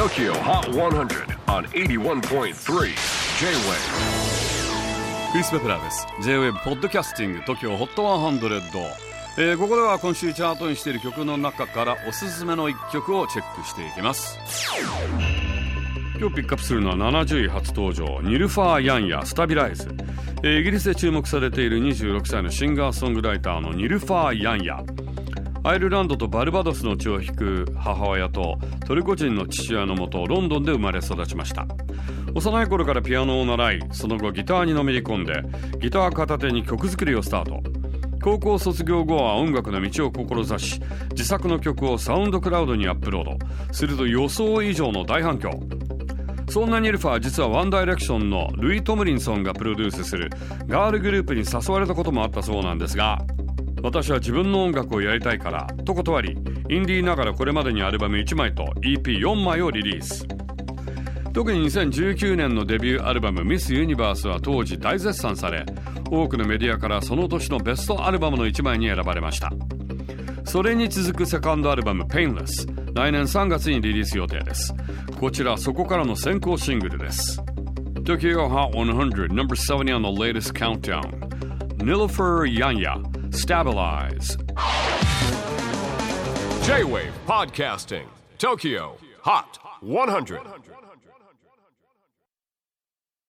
TOKYO HOT 100 on 81.3 J-WAVE クリス・ベプラーです。J-WAVE ポッドキャスティング TOKYO HOT 100、えー、ここでは今週チャートにしている曲の中からおすすめの一曲をチェックしていきます。今日ピックアップするのは70位初登場ニルファー・ヤンヤスタビライズ、えー、イギリスで注目されている26歳のシンガーソングライターのニルファー・ヤンヤアイルランドとバルバドスの血を引く母親とトルコ人の父親のもとロンドンで生まれ育ちました。幼い頃からピアノを習いその後ギターにのめり込んでギター片手に曲作りをスタート。高校卒業後は音楽の道を志し自作の曲をサウンドクラウドにアップロード。すると予想以上の大反響。そんなニルファー実はワンダイレクションのルイ・トムリンソンがプロデュースするガールグループに誘われたこともあったそうなんですが私は自分の音楽をやりたいからと断りインディーながらこれまでにアルバム1枚と EP4 枚をリリース。特に2019年のデビューアルバム「ミス・ユニバース」は当時大絶賛され多くのメディアからその年のベストアルバムの1枚に選ばれました。それに続くセカンドアルバム「Painless」来年3月にリリース予定です。こちらそこからの先行シングルです。Tokyo Hot 100 Number 70 on the latest countdown Nilofer Yanya Stabilize. J-WAVE PODCASTING TOKYO HOT 100